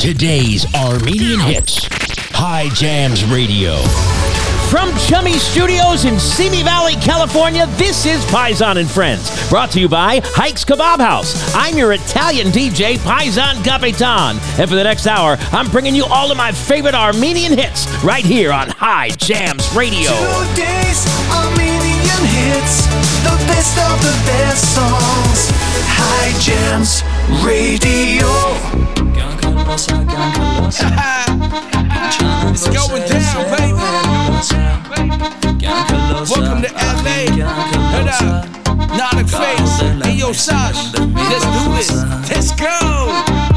Today's Armenian hits. Hye Jams Radio. From Chummy Studios in Simi Valley, California, this is Paisan and Friends, brought to you by Haig's Kabob House. I'm your Italian DJ, Paisan Capitan. And for the next hour, I'm bringing you all of my favorite Armenian hits right here on Hye Jams Radio. Today's Armenian hits, the best of the best songs. Hye Jams Radio. It's going down, baby. Welcome to LA. Head up. Not a craze. Hey, yo, Sash. Let's do this. Let's go.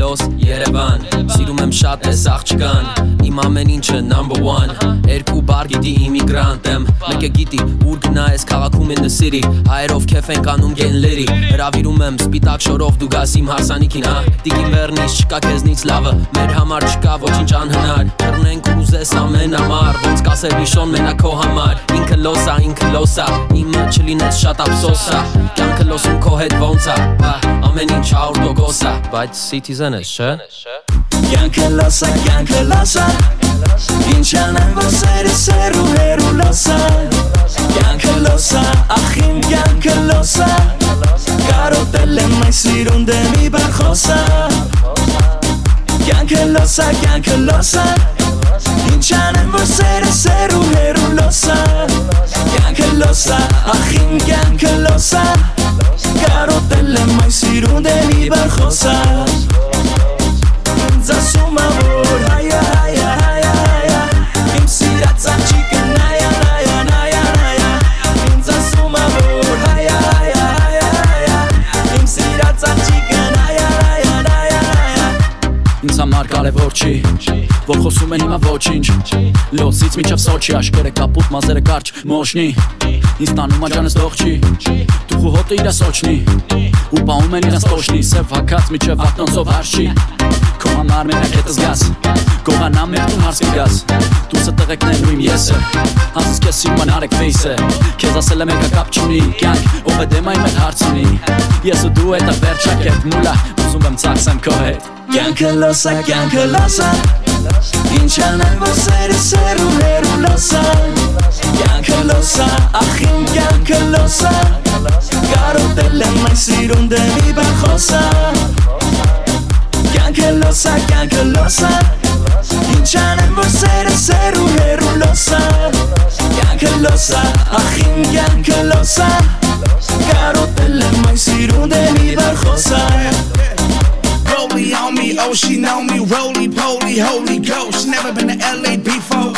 Լոս Երևան Սիրում եմ շատ ես աղջկան Իմ ամեն ինչը number one Երկու բար գիտի իմիգրանտ եմ Մեկը գիտի ուր գնա ես քաղաքում in the city Հայերով քեֆ են կանում գեն լերի Հրավիրում եմ սպիտակ շորով դու գաս իմ հարսանիքին հա Տիկին վերնից չկա քեզնից լավը Մեր համար չկա ոչինչ անհնար Թռնենք ու ուզես ամեն ամար Ոնց կասեր միշոն մենակ քո համար Ինքը լոսա, ինքը լոսա Իմը չլինես շատ ափսոսա Կյանքը լոսում քո հետ ոնց է Ամեն ինչ 100% է Բայց citizen ես, չէ? Կյանքը լասա, կյանքը լասա Ինչ անեմ, որ սերը սեր ու հերու լասա Կյանքը լոսա, ախ իմ կյանքը լոսա Կարոտել եմ այս սիրուն դեմի բարխոսա Կյանքը լոսա, կյանքը լոսա Ինչ անեմ, որ սերը սեր ու հերու լոսա Կյանքը լոսա, ախ իմ կյանքը լոսա Կարոտել եմ այս սիրուն դեմի բարխոսա ինձ ասում ա որ հայա հայա հայա հայա իմ սիրած աղջիկը նայա նայա նայա նայա ինձ ասում ա որ հայա հայա հայա հայա իմ սիրած աղջիկը նայա նայա նայա նայա Ինձ համար կարևոր չի Որ խոսում են հիմա ոչինչ Լոսից միջև սոչի Աշկերը կապուտ, մազերը կարճ, մոշնի Ինձ տանում աջանս դող չի Դուխու հոտը իրա սոչնի Ու պահում են իրաս տոշնի Սև հակած միջև աղտնոցով հարշի Քո համար մենակ հետս գաս Գողանամ մեր տուն հարս կգաս Դուսը տղեկներն ու իմ եսը Հասս կես սիրում են արեք ֆեյսը Քեզ ասել եմ եկա կապ չունի Կյանք, ով է դեմայի մեր հարց ունի Ես ու դու հետը վերջակ հետ մուլա Ուզում եմ ծախսեմ քո հետ Կյանքը լոսա, կյանքը լոսա Ինչ անեմ, որ սերը սեր ու հերու լոսա Կյանքը լոսա, ախ իմ կյանքը լոսա Կարոտել եմ այս սիրուն 향글러서 향글러서 괜찮은 물세라서 루헤룰러서 향글러서 아힘 향글러서 가로 뜰래 망시로데 미발호서 Rollie on me, oh she know me, roly poly, holy ghost. Never been to LA before.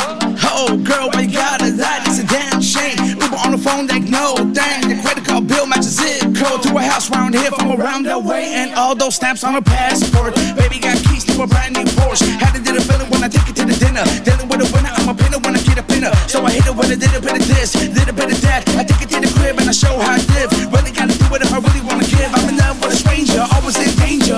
Oh girl, why you gotta lie? It's a damn shame. Uber on the phone like no thing. Card bill matches zip code to a house round here from around the way, and all those stamps on a passport. Baby got keys to a brand new Porsche. Had to do the feeling when I take it to the dinner. Dealing with a winner, I'm a pinner when I get a pinner. So I hit it with a little bit of this, little bit of that. I take it to the crib and I show how I live. Really gotta do it if I really wanna give. I'm in love with a stranger, always in danger.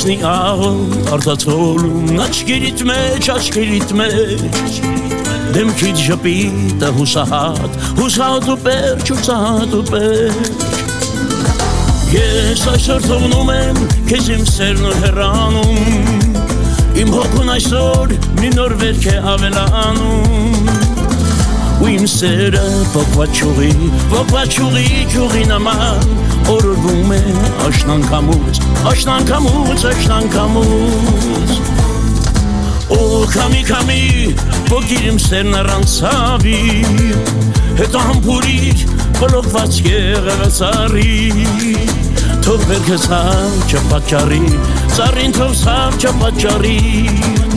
Լուսնի աղ արտացոլում աչքերիդ մեջ, աչքերիդ մեջ Դեմքիդ ժպիտը հուսահատ, հուսահատ ու պերճ, հուսահատ ու պերճ Ես այսօր թողնում եմ քեզ իմ սերն ու հեռանում Իմ հոգուն այսօր մի նոր վերք է ավելանում ու իմ սերը փոքված ճուղի, ճուղի նման օրորվում է աշնանքամուց, աշնանքամուց, աշնանքամուց Օ քամի քամի փոքր իմ սերն առանցավի հետո համբուրիր բլոկված եղածարի թող վերքես հավ չպաճարի ծառին թող սավ չպաճարի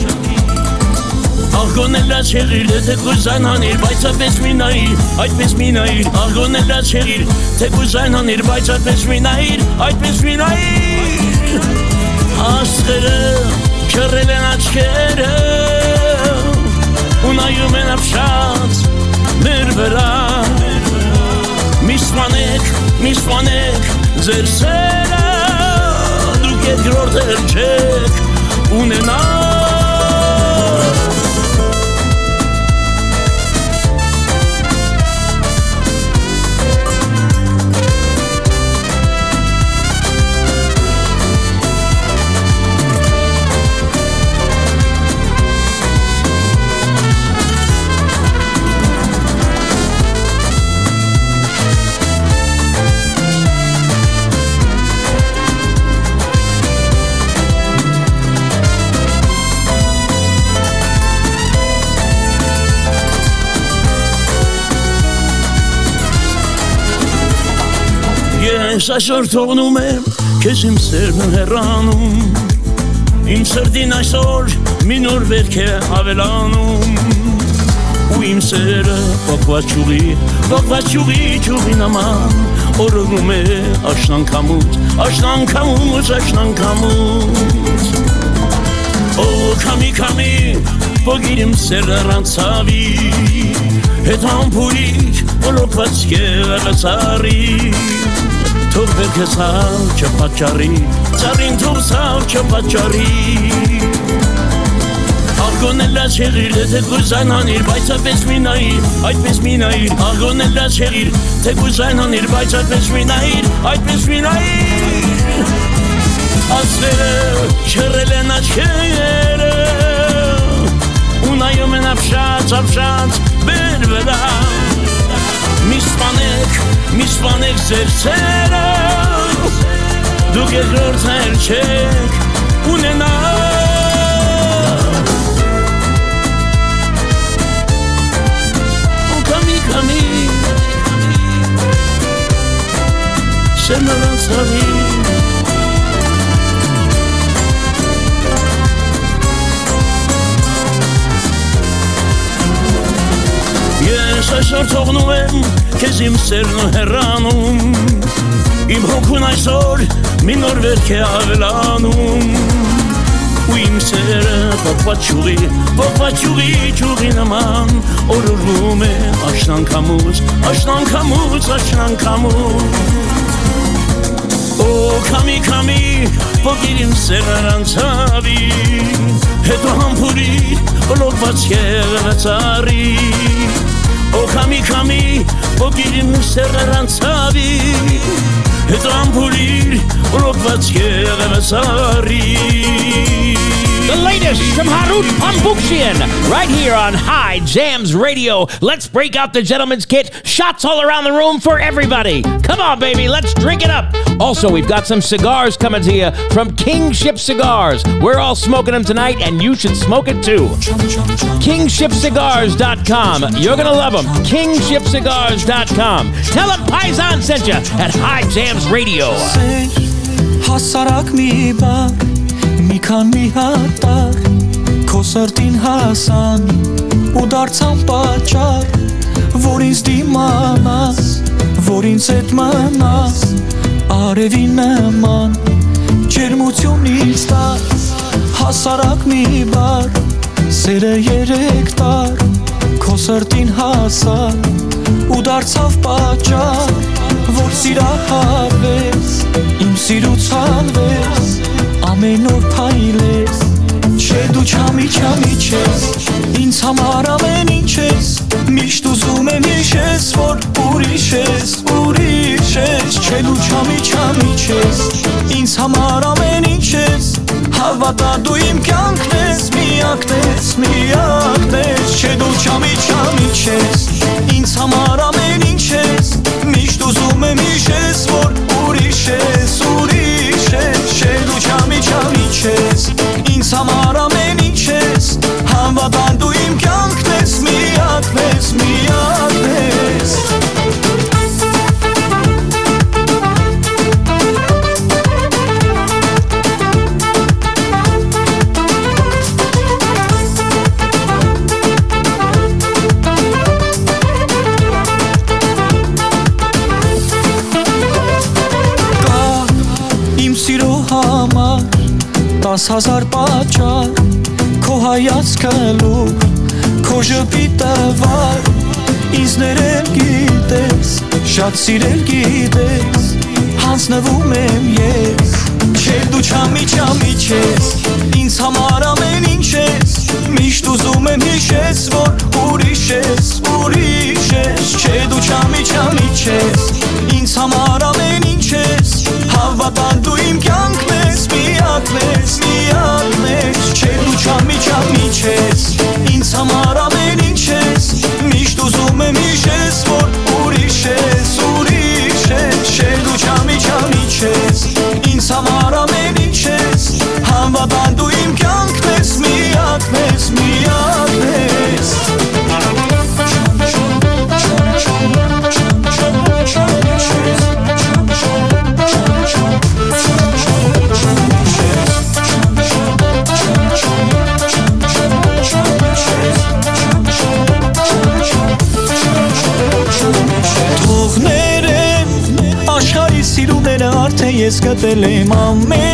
չպատճարի Աղգոնել չեղիր, թե կուզան հանիր, բայց այդպես մի նայիր, այդպես մի նայիր Աղգոնել չեղիր, թե կուզան հանիր, բայց այդպես մի նայիր, այդպես մի նայիր Աստղերը չռել են աչքերը ու նայում են ապշած մեր վրա Միսմանեք, միսմանեք ձեր սերը դուք երկրորդ էլ չեք ունենալ այսօր թողնում եմ քեզ իմ սերն հեռանում Իմ սրտին այսօր մի նոր վերք է ավելանում Ու իմ սերը պոկված ճուղի, պոկված ճուղի ճուղի նման Օրորում է աշնանքամուց, աշնանքամուց, աշնանքամուց Օ քամի քամի բոգիրիմ սերը ռանցավի Հետ համբուրիկ բոլոկված եղացարի Թող վերքը սավ չպաճարի Ծարին թող սավ չպաճարի Աղգոնել չեղիր, թե կուզան հանիր, բայց այդպես մի նայիր, այդպես մի նայիր Աղգոնել չեղիր, թե կուզան հանիր, բայց այդպես մի նայիր, այդպես մի նայիր Ասվերը չռել են աչքերը ու նայում են ապշած, ապշած բեր վրա Մի սպանեք, մի սպանեք ձեր ցերը Դուք երկրորդ հայր չեք ունենալ Come here. Այսօր թողնում եմ քեզ իմ սերն ու հեռանում Իմ հոգուն այսօր մի նոր վերք է ավելանում Ու իմ սերը ճուղի, պոկված ճուղի նման Օրորվում է աշնանքամուց, աշնանքամուց, աշնանքամուց Օ քամի քամի փոքիր իմ սերարանցավի հետո համբուրի բլոկված եղածարի Օ օխամի քամի փոքրին սերրան ցավի հետո ամբուլիր ռոպված եղավ սարի the latest from Harout Pamboukjian, right here on Hye Jams Radio. Let's break out the gentleman's kit. Shots all around the room for everybody. Come on, baby, let's drink it up. Also, we've got some cigars coming to you from Kingship Cigars. We're all smoking them tonight, and you should smoke it too. KingshipCigars.com. You're going to love them. KingshipCigars.com. Tell them Paisan sent you at Hye Jams Radio. Մի քանի հատակ քո սրտին հասան ու դարձան պատճառ որ ինձ դիմանաս որ ինձ հետ մնաս արևի նման ջերմությունից տաս հասարակ մի բար սերը երեք տար քո սրտին հասան ու դարձավ պատճառ որ սիրահարվես իմ սիրուց հալվես ամեն օր փայլես Չէ դու չամի չամի չես ինձ համար ամեն ինչ ես միշտ ուզում եմ հիշես որ ուրիշ ես ուրիշ ես Չէ դու չամի չամի չես ինձ համար ամեն ինչ ես հավատա դու իմ կյանքն ես միակն ես միակն ես Չէ դու չամի չամի չես ինձ համար ամեն ինչ ես միշտ ուզում եմ հիշես որ ուրիշ ես ինձ համար ամեն ինչ ես Համվատան դու իմ կյանքն ես, միակն ես, միակն ես Տաս հազար Լուր Քո ժպիտը վար Ինձ ներել գիտես Շատ սիրել գիտես Հանձնվում եմ ես Չէ դու չամի չամի չես Ինձ համար ամեն ինչ ես Միշտ ուզում եմ հիշես Որ ուրիշ ես, ուրիշ ես Չէ դու չամի չամի չես Ինձ համար ամեն Հավատան դու իմ կյանքն ես Միակն ես, միակն ես Չէ դու չամի չամի չես Ինձ համար ամեն ինչ ես Cască-te, le mame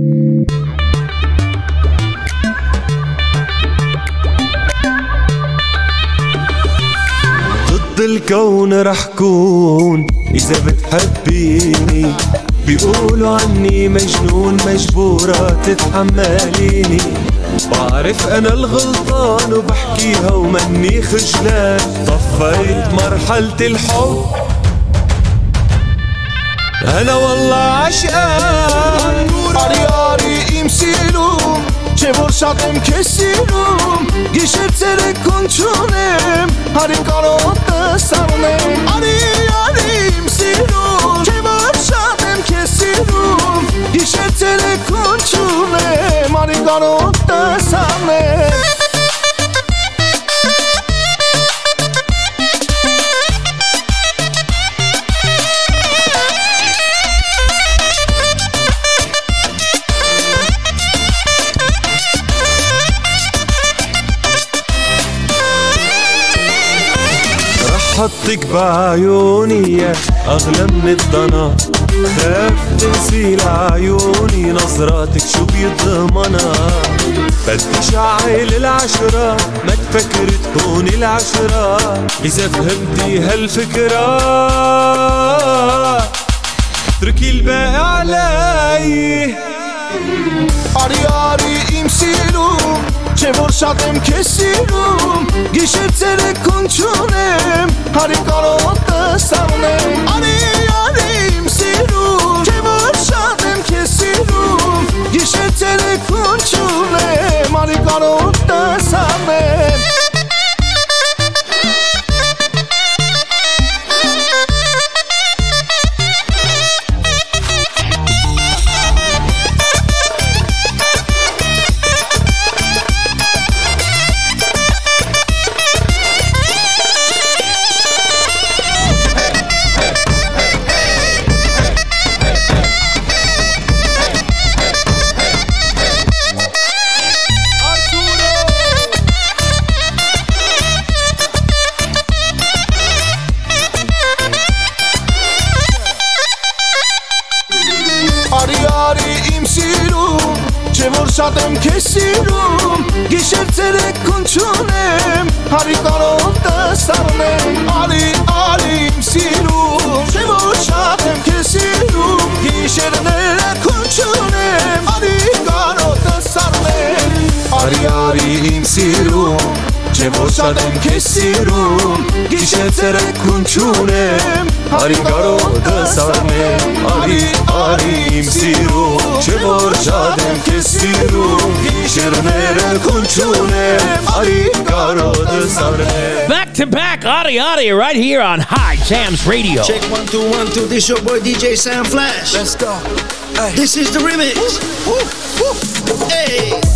الكون رح كون. إذا بتحبيني بيقولوا عني مجنون مجبورة تتحمليني. بعرف أنا الغلطان وبحكيها ومني خجلان. طفيت مرحلة الحب. أنا والله عشقان. عرياري يمسيلوم چه برشاقم کسی روم گیشه ترکن چونم هر این کارو sarne Ari yarim sirum Ke varşanem ke sirum Dişe tele konçune Mari garot شفتك بعيوني يا أغلى من الضنا. خاف تنسي لعيوني نظراتك شو بيضمنا. بدي شعل العشرة ما تفكر تكون العشرة. إذا فهمتي هالفكرة اتركي الباقي علي. عرياري يمشي له Չէ որ շատ եմ քեզ սիրում Գիշեր ցերեկոն չունեմ Արի կարոտը սառնեմ Արի արի իմ սիրում Չէ որ շատ եմ քեզ սիրում Գիշեր ցերեկոն չունեմ Արի կարոտը սառնեմ Sam's Radio. Check one, two, one, two. This your boy DJ Sam Flash. Let's go. Hey. This is the remix. Woo, woo, woo. Hey.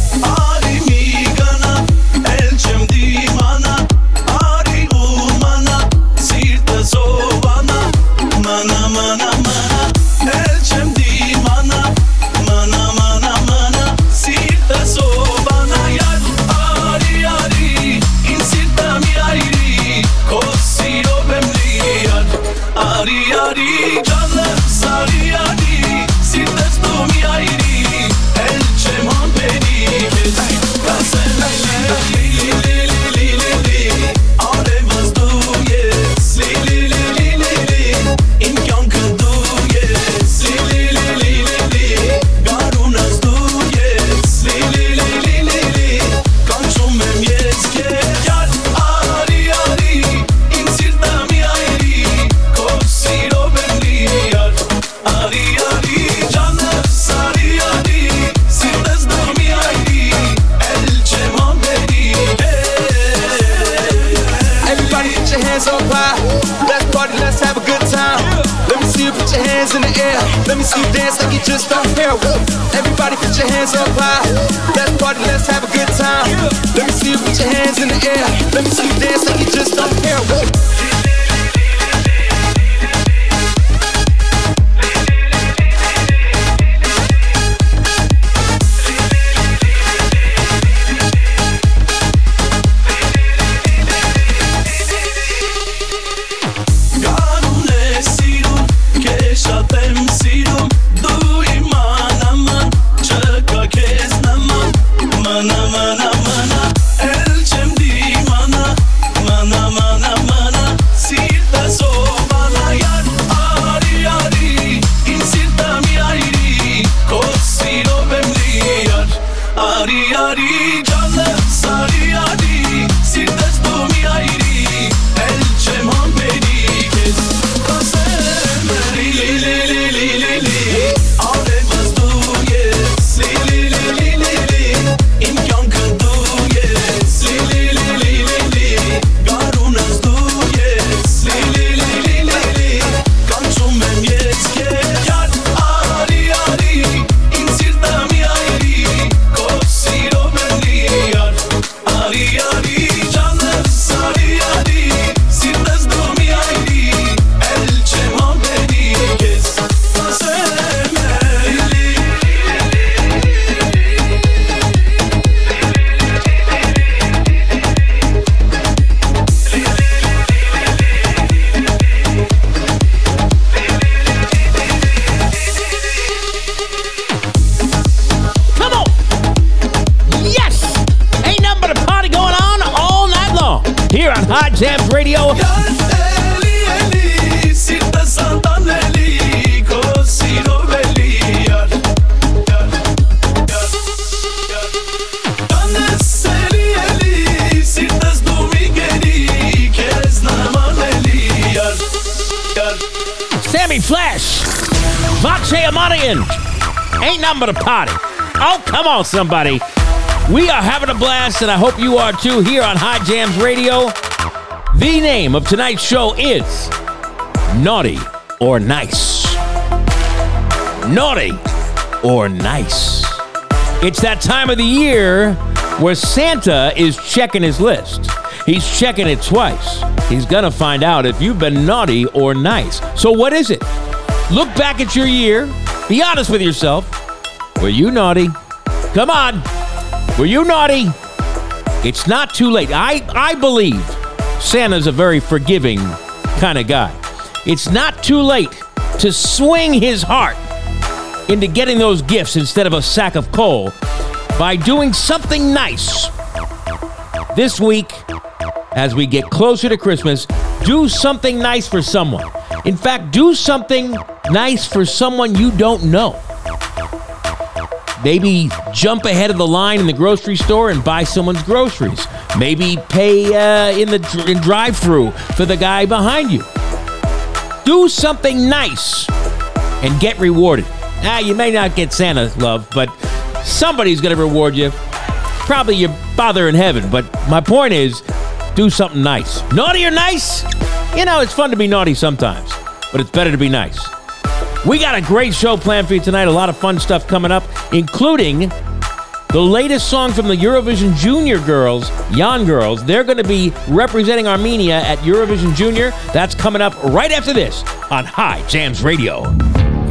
Come on, somebody. We are having a blast, and I hope you are too here on Hye Jams Radio. The name of tonight's show is Naughty or Nice. Naughty or Nice. It's that time of the year where Santa is checking his list. He's checking it twice. He's going to find out if you've been naughty or nice. So, what is it? Look back at your year. Be honest with yourself. Were you naughty Come on. Were you naughty? It's not too late. I, I believe Santa's a very forgiving kind of guy. It's not too late to swing his heart into getting those gifts instead of a sack of coal by doing something nice this week as we get closer to Christmas. Do something nice for someone. In fact, do something nice for someone you don't know. Maybe jump ahead of the line in the grocery store and buy someone's groceries. Maybe pay uh, in the in drive-through for the guy behind you. Do something nice and get rewarded. Ah, you may not get Santa love, but somebody's going to reward you. Probably your father in heaven. But my point is, do something nice. Naughty or nice? You know, it's fun to be naughty sometimes, but it's better to be nice. We got a great show planned for you tonight. A lot of fun stuff coming up, including the latest song from the Eurovision Junior girls, Yan Girls. They're going to be representing Armenia at Eurovision Junior. That's coming up right after this on Hye Jams Radio.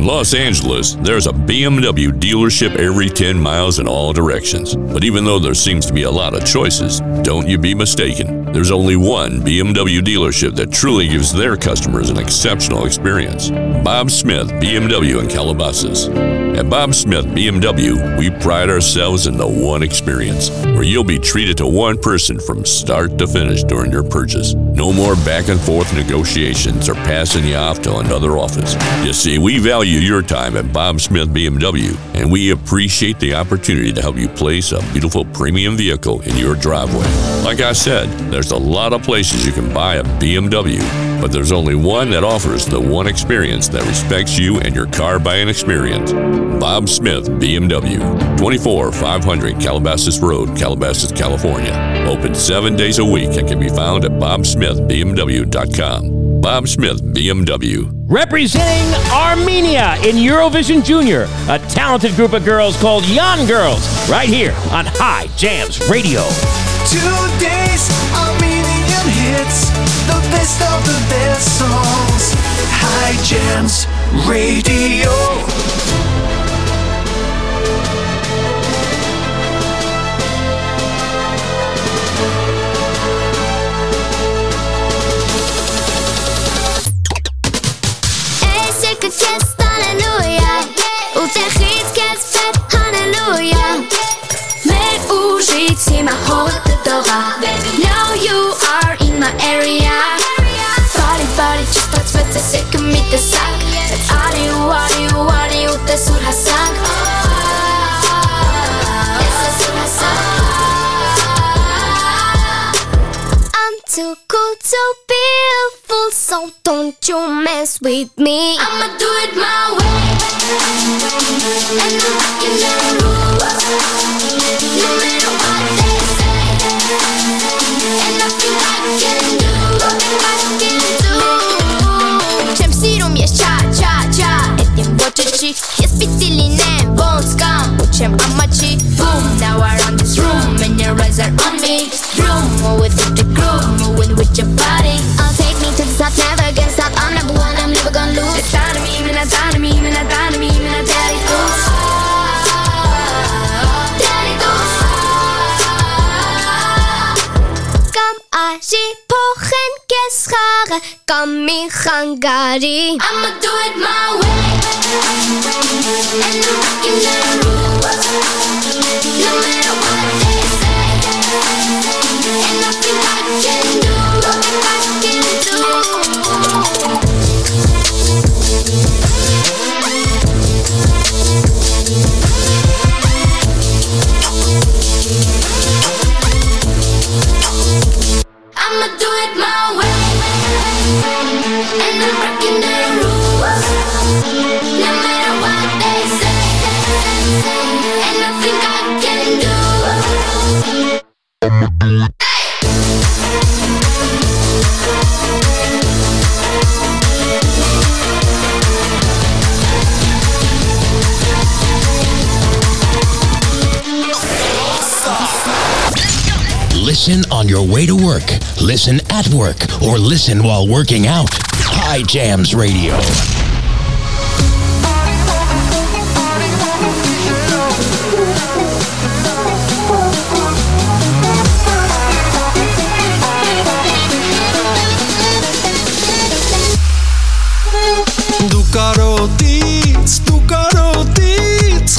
Los Angeles, there's a BMW dealership every 10 miles in all directions. But even though there seems to be a lot of choices, don't you be mistaken. There's only one BMW dealership that truly gives their customers an exceptional experience Bob Smith BMW in Calabasas. At Bob Smith BMW, we pride ourselves in the one experience, where you'll be treated to one person from start to finish during your purchase. No more back and forth negotiations or passing you off to another office. You see, we value your time at Bob Smith BMW, and we appreciate the opportunity to help you place a beautiful premium vehicle in your driveway. Like I said, there's a lot of places you can buy a BMW, but there's only one that offers the one experience that respects you and your car buying experience. Bob Smith BMW, 24 500 Calabasas Road, Calabasas, California. Open seven days a week and can be found at bobsmithbmw.com. Bob Smith BMW. Representing Armenia in Eurovision Junior, a talented group of girls called Yan Girls, right here on Hye Jams Radio. Two days Armenian hits, the best of the best songs. Hye Jams Radio. time I hold the door up Now you are in my area Body, body, çıplak ve teşekkür mi desek Arıyor, arıyor, arıyor, the hasak I'm too cool, too beautiful, so don't you mess with me. I'ma do it my way, and I'm rocking the rules. No matter what. Yes, fitilin and bones come Put amachi Boom, now I run this room And your eyes are on me Room, with the groove Moving with your body. I'll take שיפוחן כסחרה, גם מחנגרי. I'ma do it my way, and I'm rocking the. No matter what they say, and I I can I'ma do it my way. And I'm breaking the Listen on your way to work, listen at work, or listen while working out. Hye Jams Radio. Դու karotits, դից, karotits,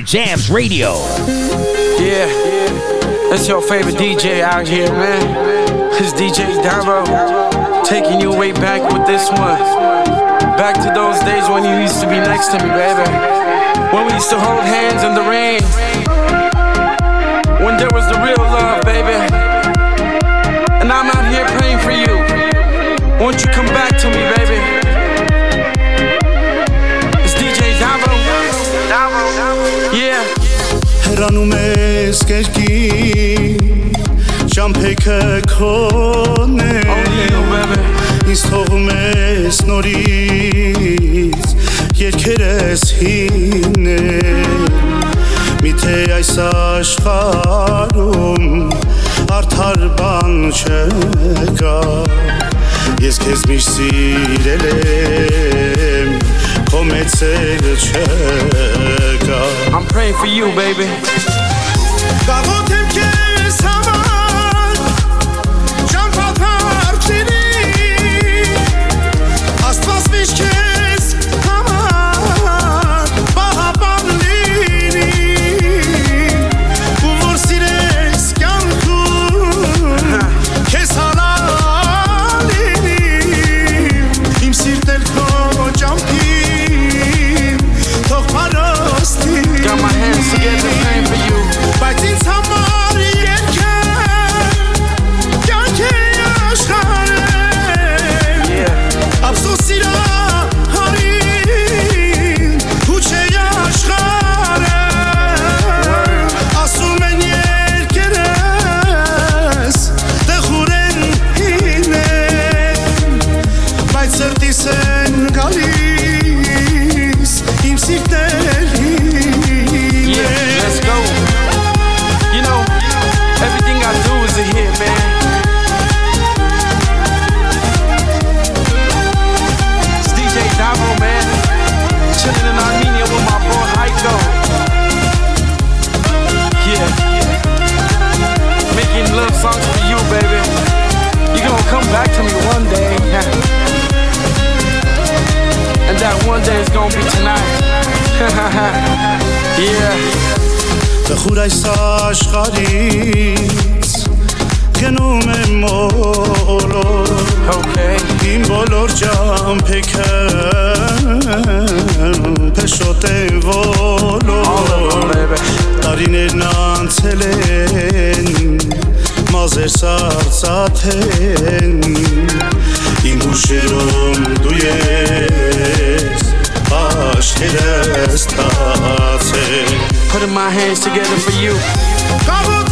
Jams Radio. Yeah, that's your favorite DJ out here, man. It's DJ Davo. Taking you way back with this one. Back to those days when you used to be next to me, baby. When we used to hold hands in the rain. When there was the real Մեռանում ես կերկի Ճամփեքը քոնե Ինձ թողում ես նորից Երկերս հին է Միթե այս աշխարում Արդար բան չկա Ես քեզ միշտ սիրել եմ I'm praying for you, baby. Բխուր այս աշխարից գնում եմ մոլոր Իմ բոլոր ճամփեքը փշոտ են ոլոր Տարիներն անցել են մազեր սարսաթեն Իմ հուշերում դու ես Putting my hands together for you.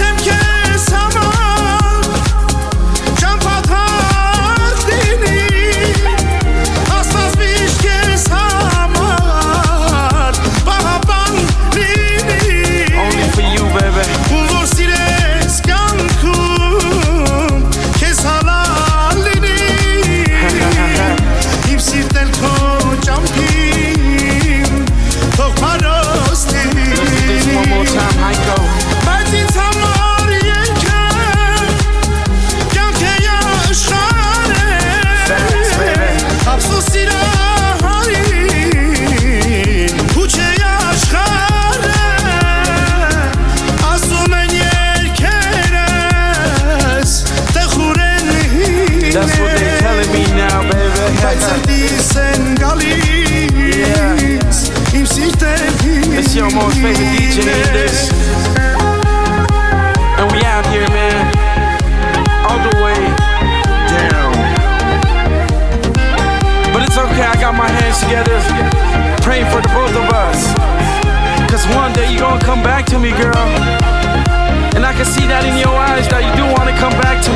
And we out here, man. All the way down. But it's okay, I got my hands together. Praying for the both of us. Cause one day you're gonna come back to me, girl. And I can see that in your eyes that you do wanna come back to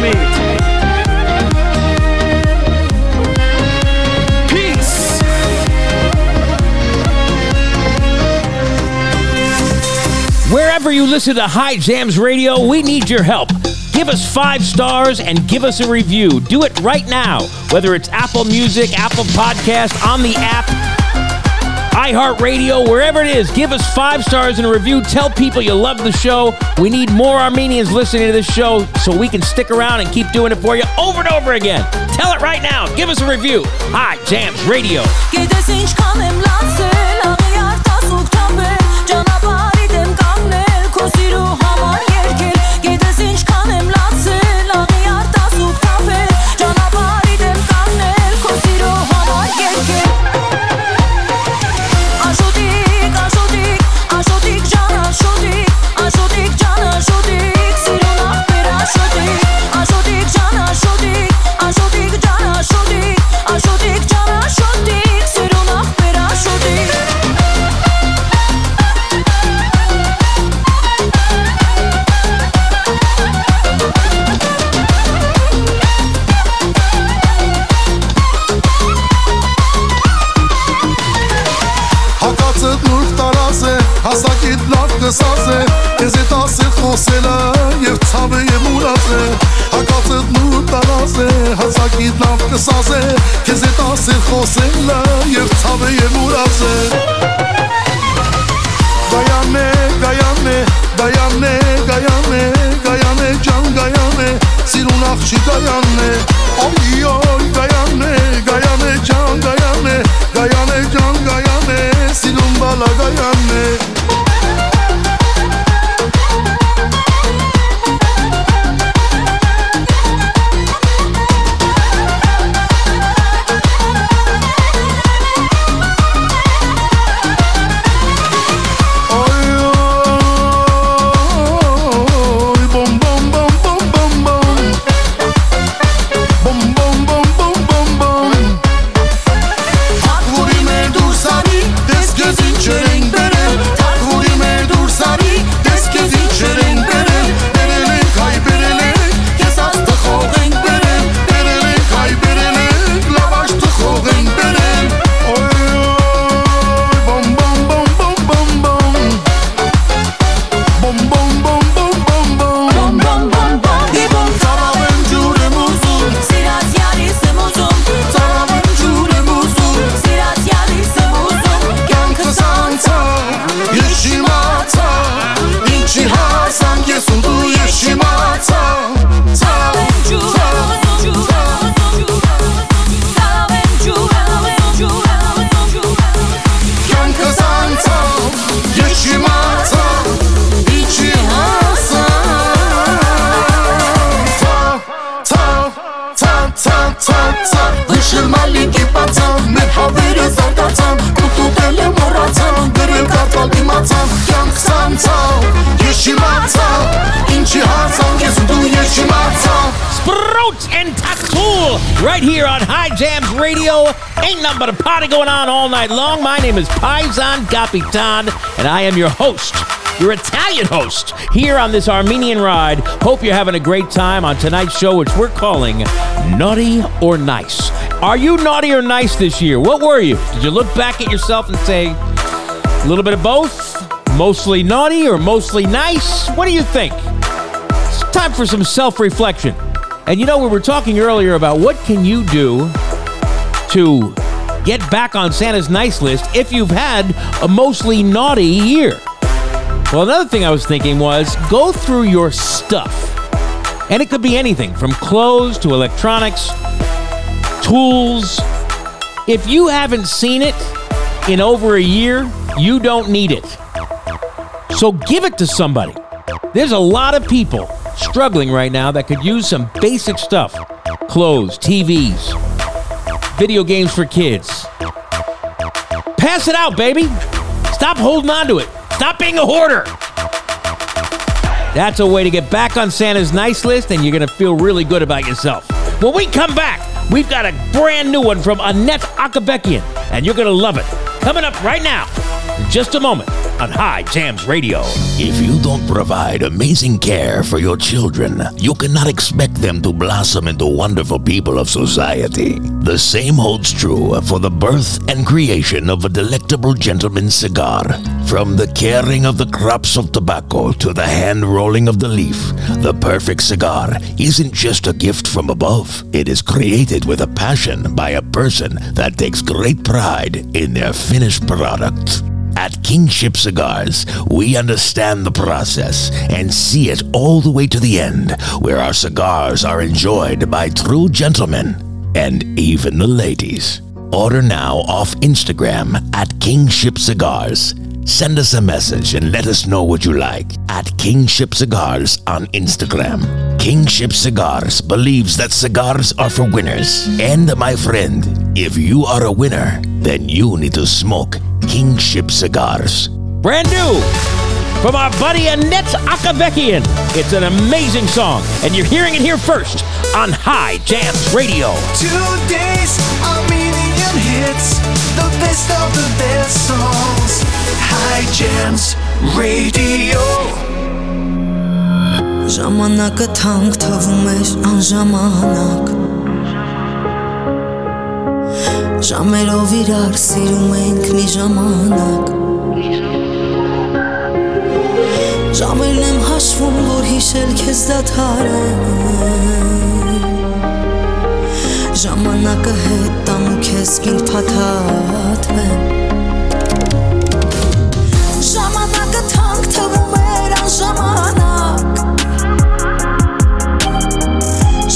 Wherever you listen to Hye Jams Radio, we need your help. Give us five stars and give us a review. Do it right now, whether it's Apple Music, Apple Podcast, on the app, iHeartRadio, wherever it is. Give us five stars and a review. Tell people you love the show. We need more Armenians listening to this show so we can stick around and keep doing it for you over and over again. Tell it right now. Give us a review. Hye Jams Radio. سیرو همان խոսելա եւ ցավը եւ ուրացը Գայանե գայանե գայանե գայանե գայանե ջան գայանե սիրուն աղջիկ գայանե օյ օյ գայանե գայանե ջան գայանե Capitan, and I am your host, your Italian host, here on this Armenian ride. Hope you're having a great time on tonight's show, which we're calling Naughty or Nice. Are you naughty or nice this year? What were you? Did you look back at yourself and say, a little bit of both? Mostly naughty or mostly nice? What do you think? It's time for some self reflection. And you know, we were talking earlier about what can you do to get back on Santa's nice list if you've had a mostly naughty year. Well, another thing I was thinking was go through your stuff. And it could be anything from clothes to electronics, tools. If you haven't seen it in over a year, you don't need it. So give it to somebody. There's a lot of people struggling right now that could use some basic stuff clothes, TVs, video games for kids. Pass it out, baby. Stop holding on to it. Stop being a hoarder. That's a way to get back on Santa's nice list, and you're going to feel really good about yourself. When we come back, we've got a brand new one from Anette Aghabekyan, and you're going to love it. Coming up right now, in just a moment, on Hye Jams Radio. If you don't provide amazing care for your children, you cannot expect them to blossom into wonderful people of society. The same holds true for the birth and creation of a delectable gentleman's cigar. From the caring of the crops of tobacco to the hand rolling of the leaf, the perfect cigar isn't just a gift from above. It is created with a passion by a person that takes great pride in their finished product. At Kingship Cigars, we understand the process and see it all the way to the end, where our cigars are enjoyed by true gentlemen and even the ladies. Order now off Instagram at Kingship Cigars. Send us a message and let us know what you like at Kingship Cigars on Instagram. Kingship Cigars believes that cigars are for winners. And my friend, if you are a winner, then you need to smoke Kingship Cigars. Brand new from our buddy Anette Aghabekyan. It's an amazing song, and you're hearing it here first on Hye Jams Radio. Two days of million hits, the best of the best songs. Hye Jams Radio. Ժամանակը թանկ թվում էր անժամանակ Ժամերով իրար սիրում ենք մի ժամանակ Ժամերն եմ հաշվում, որ հիշել քեզ դադար են Ժամանակը հետ տամ ու քեզ պինդ փաթաթվեմ Ժամանակը թանկ թվում էր անժամանակ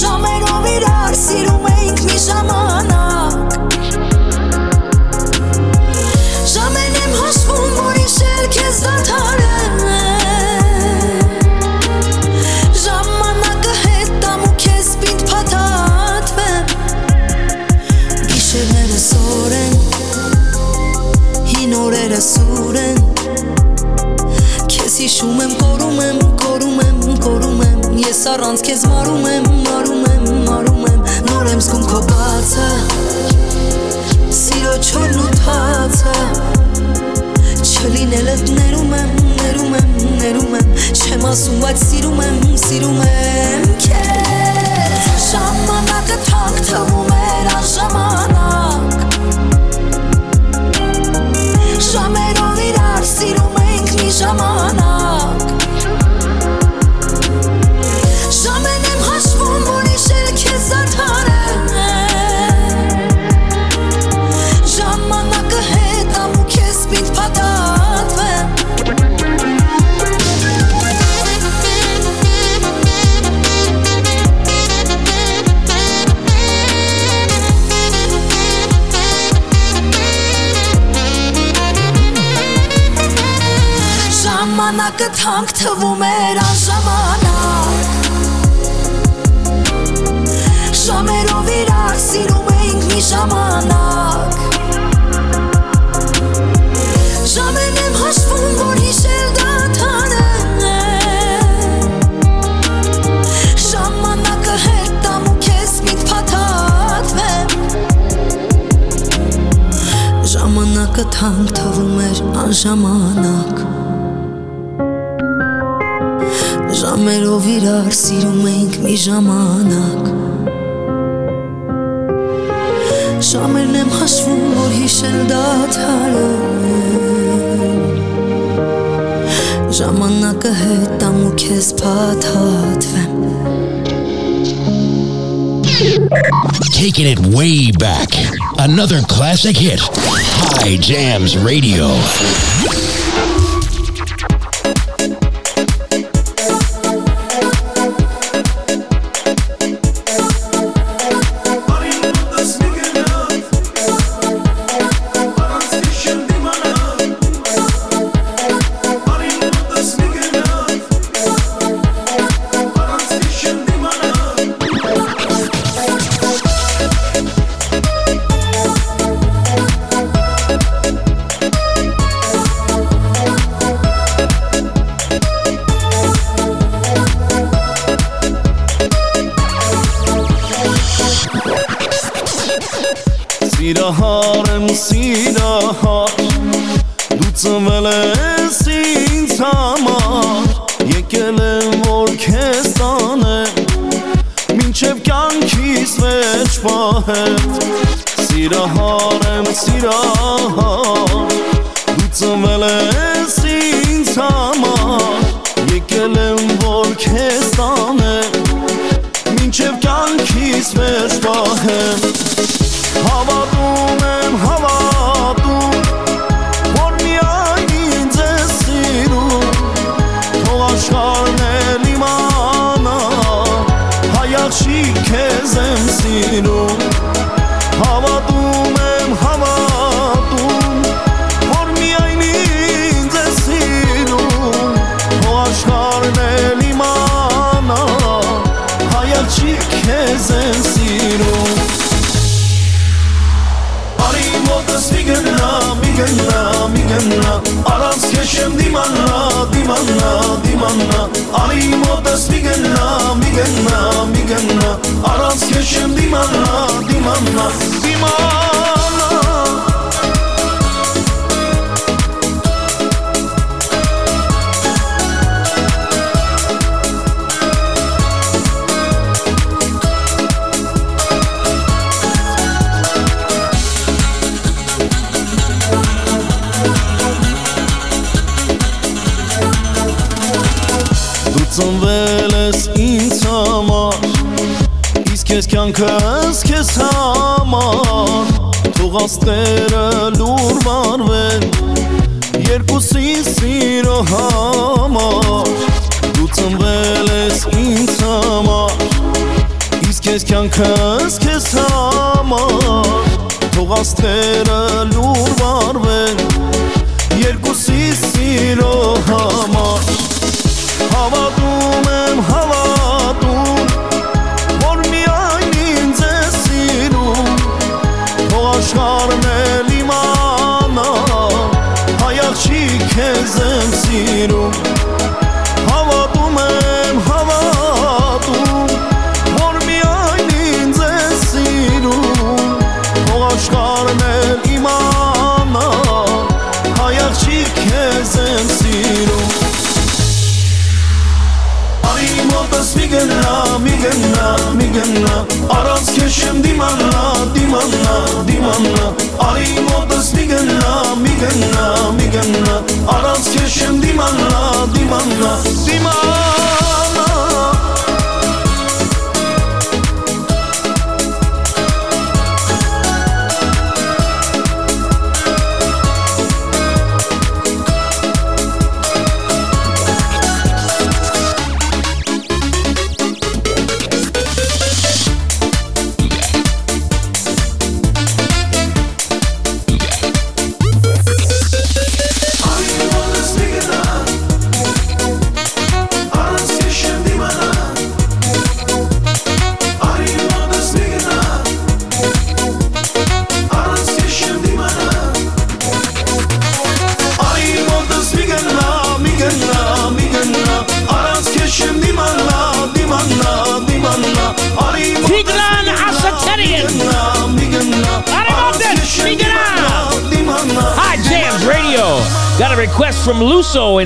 Ժամերով իրար սիրում էինք մի ժամանակ հիշում եմ, կորում եմ, կորում եմ, կորում եմ Ես առանց քեզ մարում եմ, մարում եմ, մարում եմ Նոր եմ զգում քո բացը Սիրո չորն ու թացը Չլինելդ ներում եմ, ներում եմ, ներում եմ Չեմ ասում, բայց սիրում եմ, սիրում եմ քեզ Ժամանակը անգամ թվում էր անժամանակ Շամերով իրար սիրում էինք մի ժամանակ Ժամեն եմ հաշվում, որ հիշել դա թարը Ժամանակը հետ տամ ու կեզ միտ պատատվեմ Ժամանակը թանք թվում էր անժամանակ Hámelo virar Ժամանակը հետ Taking it way back. Another classic hit. Hye Jams Radio. Ծնվել ես ինձ համար Իսկ ես կյանքս քեզ համար Թող աստղերը լուր վարվեն Երկուսի սիրո համար Դու ծնվել ես ինձ համար Իսկ ես կյանքս քեզ համար Թող աստղերը լուր վարվեն Երկուսի սիրո համար Հավատում եմ, հավատում աշխարհն էլ իմանա Հայախշի քեզ եմ սիրում գնա, մի գնա Առանց քեզ չեմ դիմանա, դիմանա, դիմանա Արի մոտս մի գնա, մի գնա, մի գնա Առանց քեզ չեմ դիմանա, դիմանա, դիմանա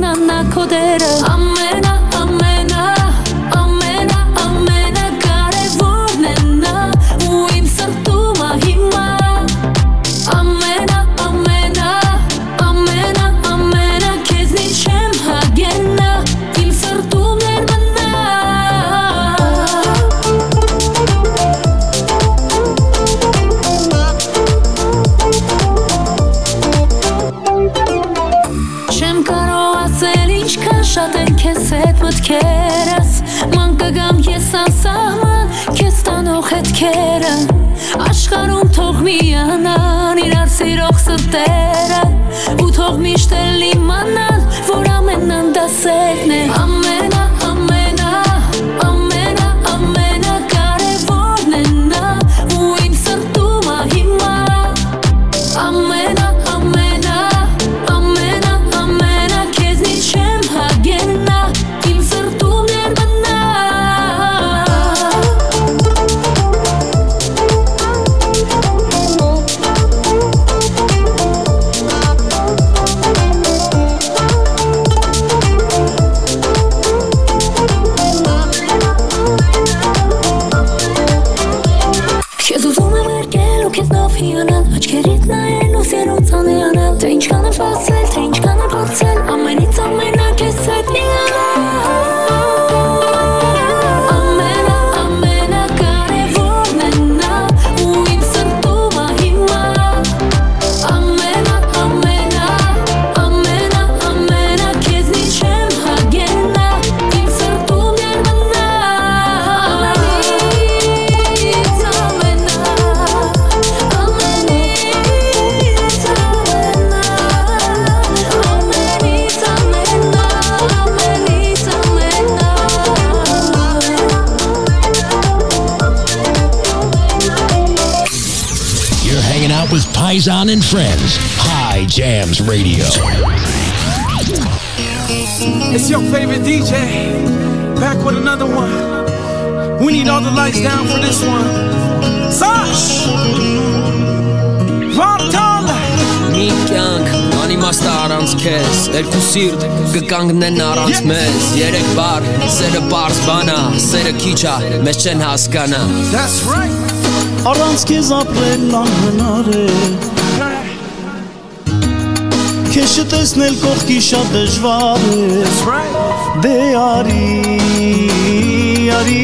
na na kodera Amena Աշխարում թող միանան իրար սիրող սրտերը Ու թող միշտ էլ իմանան որ ամենան դա սերն է Ամենա, Paisan and Friends, Hye Jams Radio. It's your favorite DJ, back with another one. We need all the lights down for this one. Sash! Vartala! Միքյանք անիմաստ առանց քեզ երկու սիրտ կկանգնեն առանց մեզ երեք բար սերը բարձ բանա սերը քիչ մեզ չեն հասկանա That's right Առանց քեզ ապրել անհնար է Քեզ չտեսնել կողքի շատ դժվար է Դե արի, արի,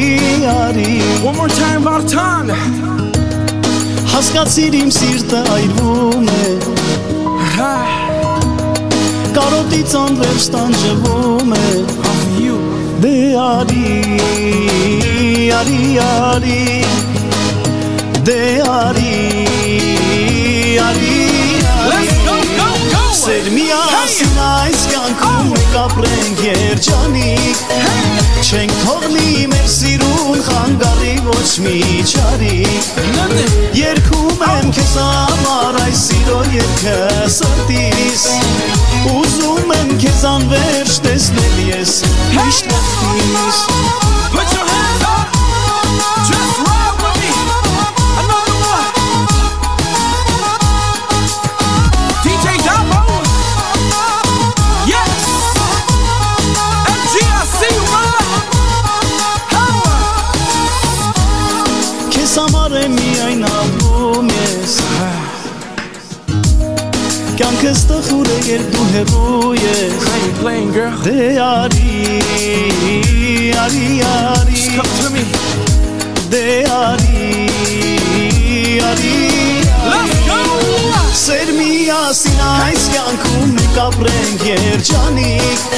արի One more time, Vartan! Հասկացիր իմ սիրտը այրվում է Կարոտից անվերջ տանջվում է Դե արի, արի, արի Դե արի, արի, Let's go, go, go! Սեր միասին այս կյանքում ենք ապրենք երջանիկ Չենք թողնի մեր սիրուն խանգարի ոչ մի չարիք Երկում եմ քեզ համար այս սիրո երկը սրտիս Ուզում եմ քեզ անվերջ տեսնել ես միշտ ողքիս Կյանքս տխուր է երբ դու հեռու ես? Դե արի, արի, արի. Դե արի, արի, Let's go! Սեր միասին այս կյանքում մենք ապրենք երջանիկ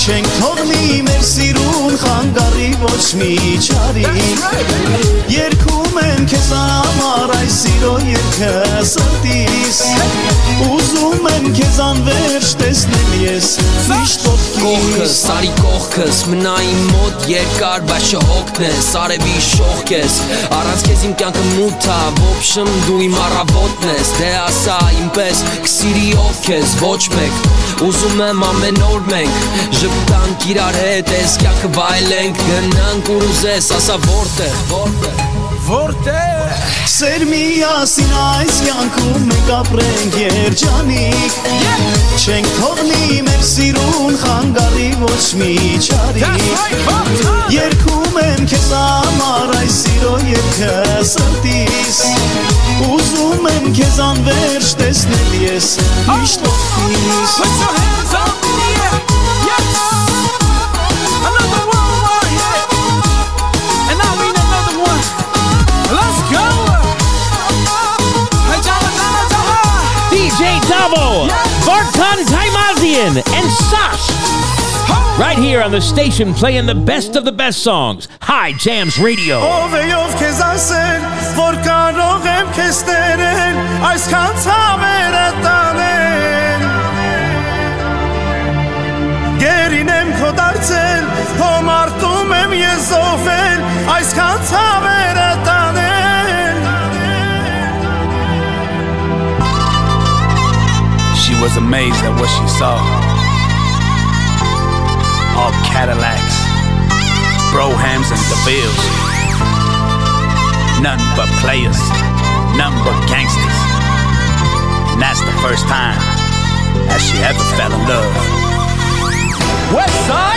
Չենք թողնի մեր խանգարի ոչ մի չարիք Երկում եմ քեզ համար այս սիրո երկը սրտիս Ուզում եմ քեզ անվերջ տեսնել ես միշտ Կողքս, սարի կողքս, մնա իմ մոտ երկար, բայց չհոգնես, արևի շողք ես, առանց քեզ իմ կյանքը մութ ա, ոբշմ դու իմ առավոտն ես, դե ասա ինպես, կսիրի ով քեզ, ոչ մեկ, ուզում եմ ամեն օր մենք, ժպտանք իրար հետ, ես կյանքը վայելենք, գնանք ուր ուզես, ասա որտեղ, որտեղ, Որտեղ Սեր միասին այս կյանքում մենք ապրենք երջանիկ Չենք թողնի մեր սիրուն խանգարի ոչ մի չարիք Երկում եմ քեզ համար այս սիրո երկը սրտիս Ուզում եմ քեզ անվերջ տեսնել ես միշտ ոտքիս Put your hands Bravo, Vartan Taymazyan, and Sash. Right here on the station, playing the best of the best songs. Hye Jams Radio. գերինեմ քո դարձել, հո մարդում եմ ես զովել, այսքան ցավեր was amazed at what she saw. All Cadillacs, Broughams, and DeVilles. Nothing but players, nothing but gangsters. And that's the first time that she ever fell in love. Westside!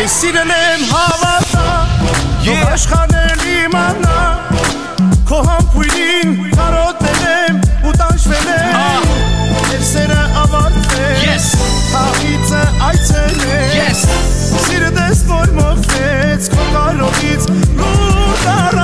այցելեց Yes. Սիրտես նոր մղվեց քո կարողից Լուտ առ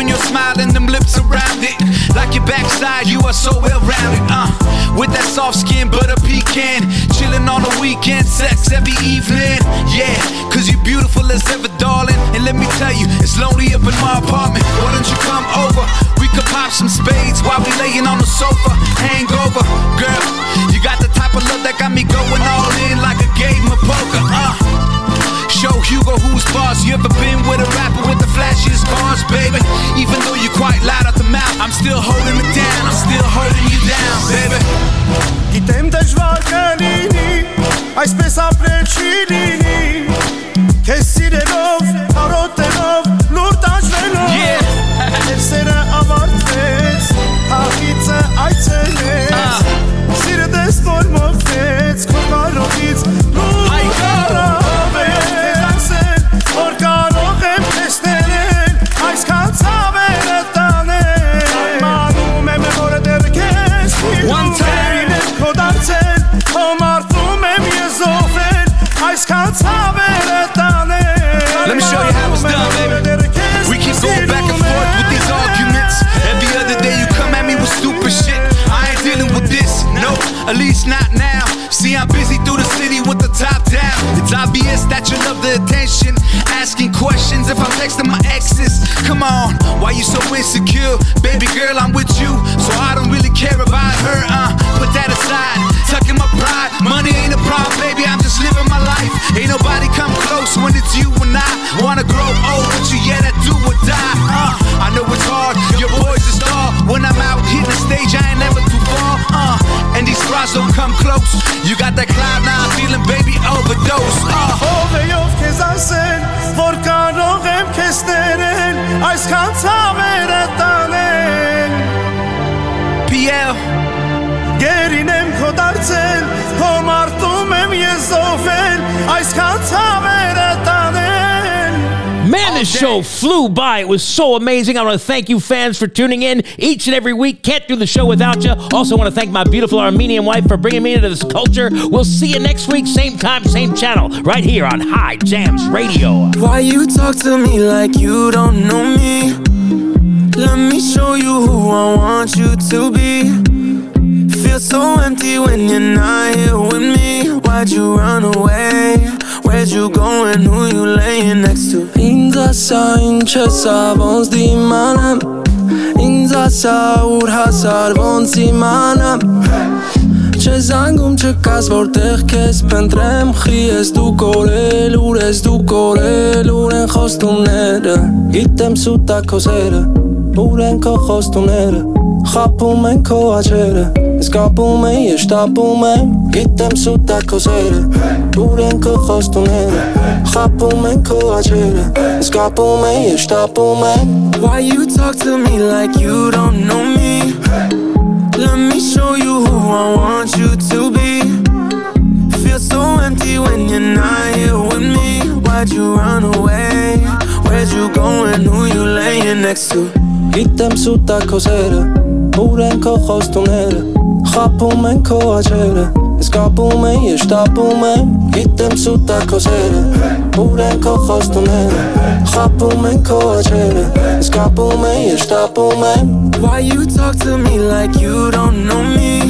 I'm loving your smile and them lips around it. Like your backside, you are so well rounded. Uh, with that soft skin, butter pecan. Chilling on the weekend, sex every evening. Yeah, cause you beautiful as ever, darling. And let me tell you, it's lonely up in my apartment. Why don't you come over? We could pop some spades while we laying on the sofa. Hangover, girl. You got the type of love that got me going all in like a game of poker. Uh. Show Hugo who's boss. You ever been with a rapper with the flashiest bars, baby? Even though you're quite loud at the mouth, I'm still holding it down. I'm still holding you down, baby. Kitem të zhvatë lini, aj spesa pleçilini. Ke sirenov, harotenov, lurtaç venov. Yeah. Efsene avartves, hafice ajcenes. Uh. Ah. Sirdes normal. You love the attention. Asking questions if I'm texting my exes. Come on, why you so insecure? Baby girl, I'm with you, so I don't really care about her. Uh, put that aside, tucking my pride. Money ain't a problem, baby. I'm just living my life. Ain't nobody come close when it's you and I. Wanna grow old with you, yeah, that do or die. Uh, I know it's hard, your boy's a star. When I'm out hitting the stage, I ain't never too far. Uh, and these crowds don't come close. You got that cloud nine feeling, baby, overdose. Uh. Ով է ով քեզ ասել, որ կարող եմ քեզ ներել Այսքան ցավերը տանել PL Գերին եմ քո դարձել, քո մարտում եմ ես զոհվել Այսքան ցավերը տանել show flew by. It was so amazing. I want to thank you fans for tuning in each and every week. Can't do the show without you. Also want to thank my beautiful Armenian wife for bringing me into this culture. We'll see you next week, same time, same channel, right here on Hye Jams Radio. Why you talk to me like you don't know me? Let me show you who I want you to be. Feel so empty when you're not here with me. Why'd you run away? Where'd you go and who you laying next to? Ինձ ասա ինչ ասա ոնց դիմանամ Ինձ ասա ուր հասար ոնց իմանամ Չես անգում չկաս որտեղ քեզ փնտրեմ Խի ես դու կորել ուր ես դու կորել ուր են խոստումները Գիտեմ սուտա քո սերը ուր են քո խոստումները Hapu men ko acele Scapu men, ești apu men Pitem suta cozele Turen că hostunele Hapu men ko acele Scapu men, ești apu men Why you talk to me like you don't know me? Let me show you who I want you to be. Feel so empty when you're not here with me. Why'd you run away? Where'd you go and who you laying next to? Pitem suta cozele սերը ուր են քո խոստումները Խապում են քո աչերը Ես կապում եմ ես շտապում եմ Գիտեմ սուտա քո սերը ուր են քո խոստումները Խապում են քո աչերը Ես կապում եմ ես շտապում եմ Why you talk to me like you don't know me?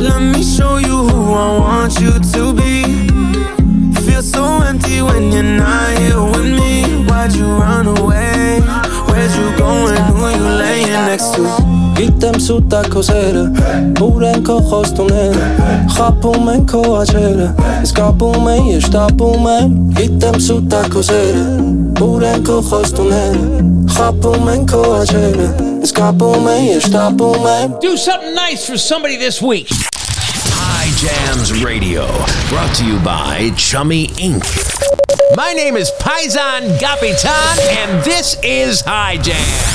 Let me show you who I want you to be. Feel so empty when you're not here with me. Why'd you run away? Where'd you go and who you laying next to? գիտեմ սուտ է քո սերը Ուրեն քո խոստուն է Խապում են քո աչերը Սկապում են ես շտապում եմ Գիտեմ սուտ է քո սերը Ուրեն քո խոստուն է Խապում են քո աչերը Սկապում են ես շտապում եմ Do something nice for somebody this week Jams Radio, brought to you by Chummy Inc. My name is Paisan Gapitan, and this is Hye Jam.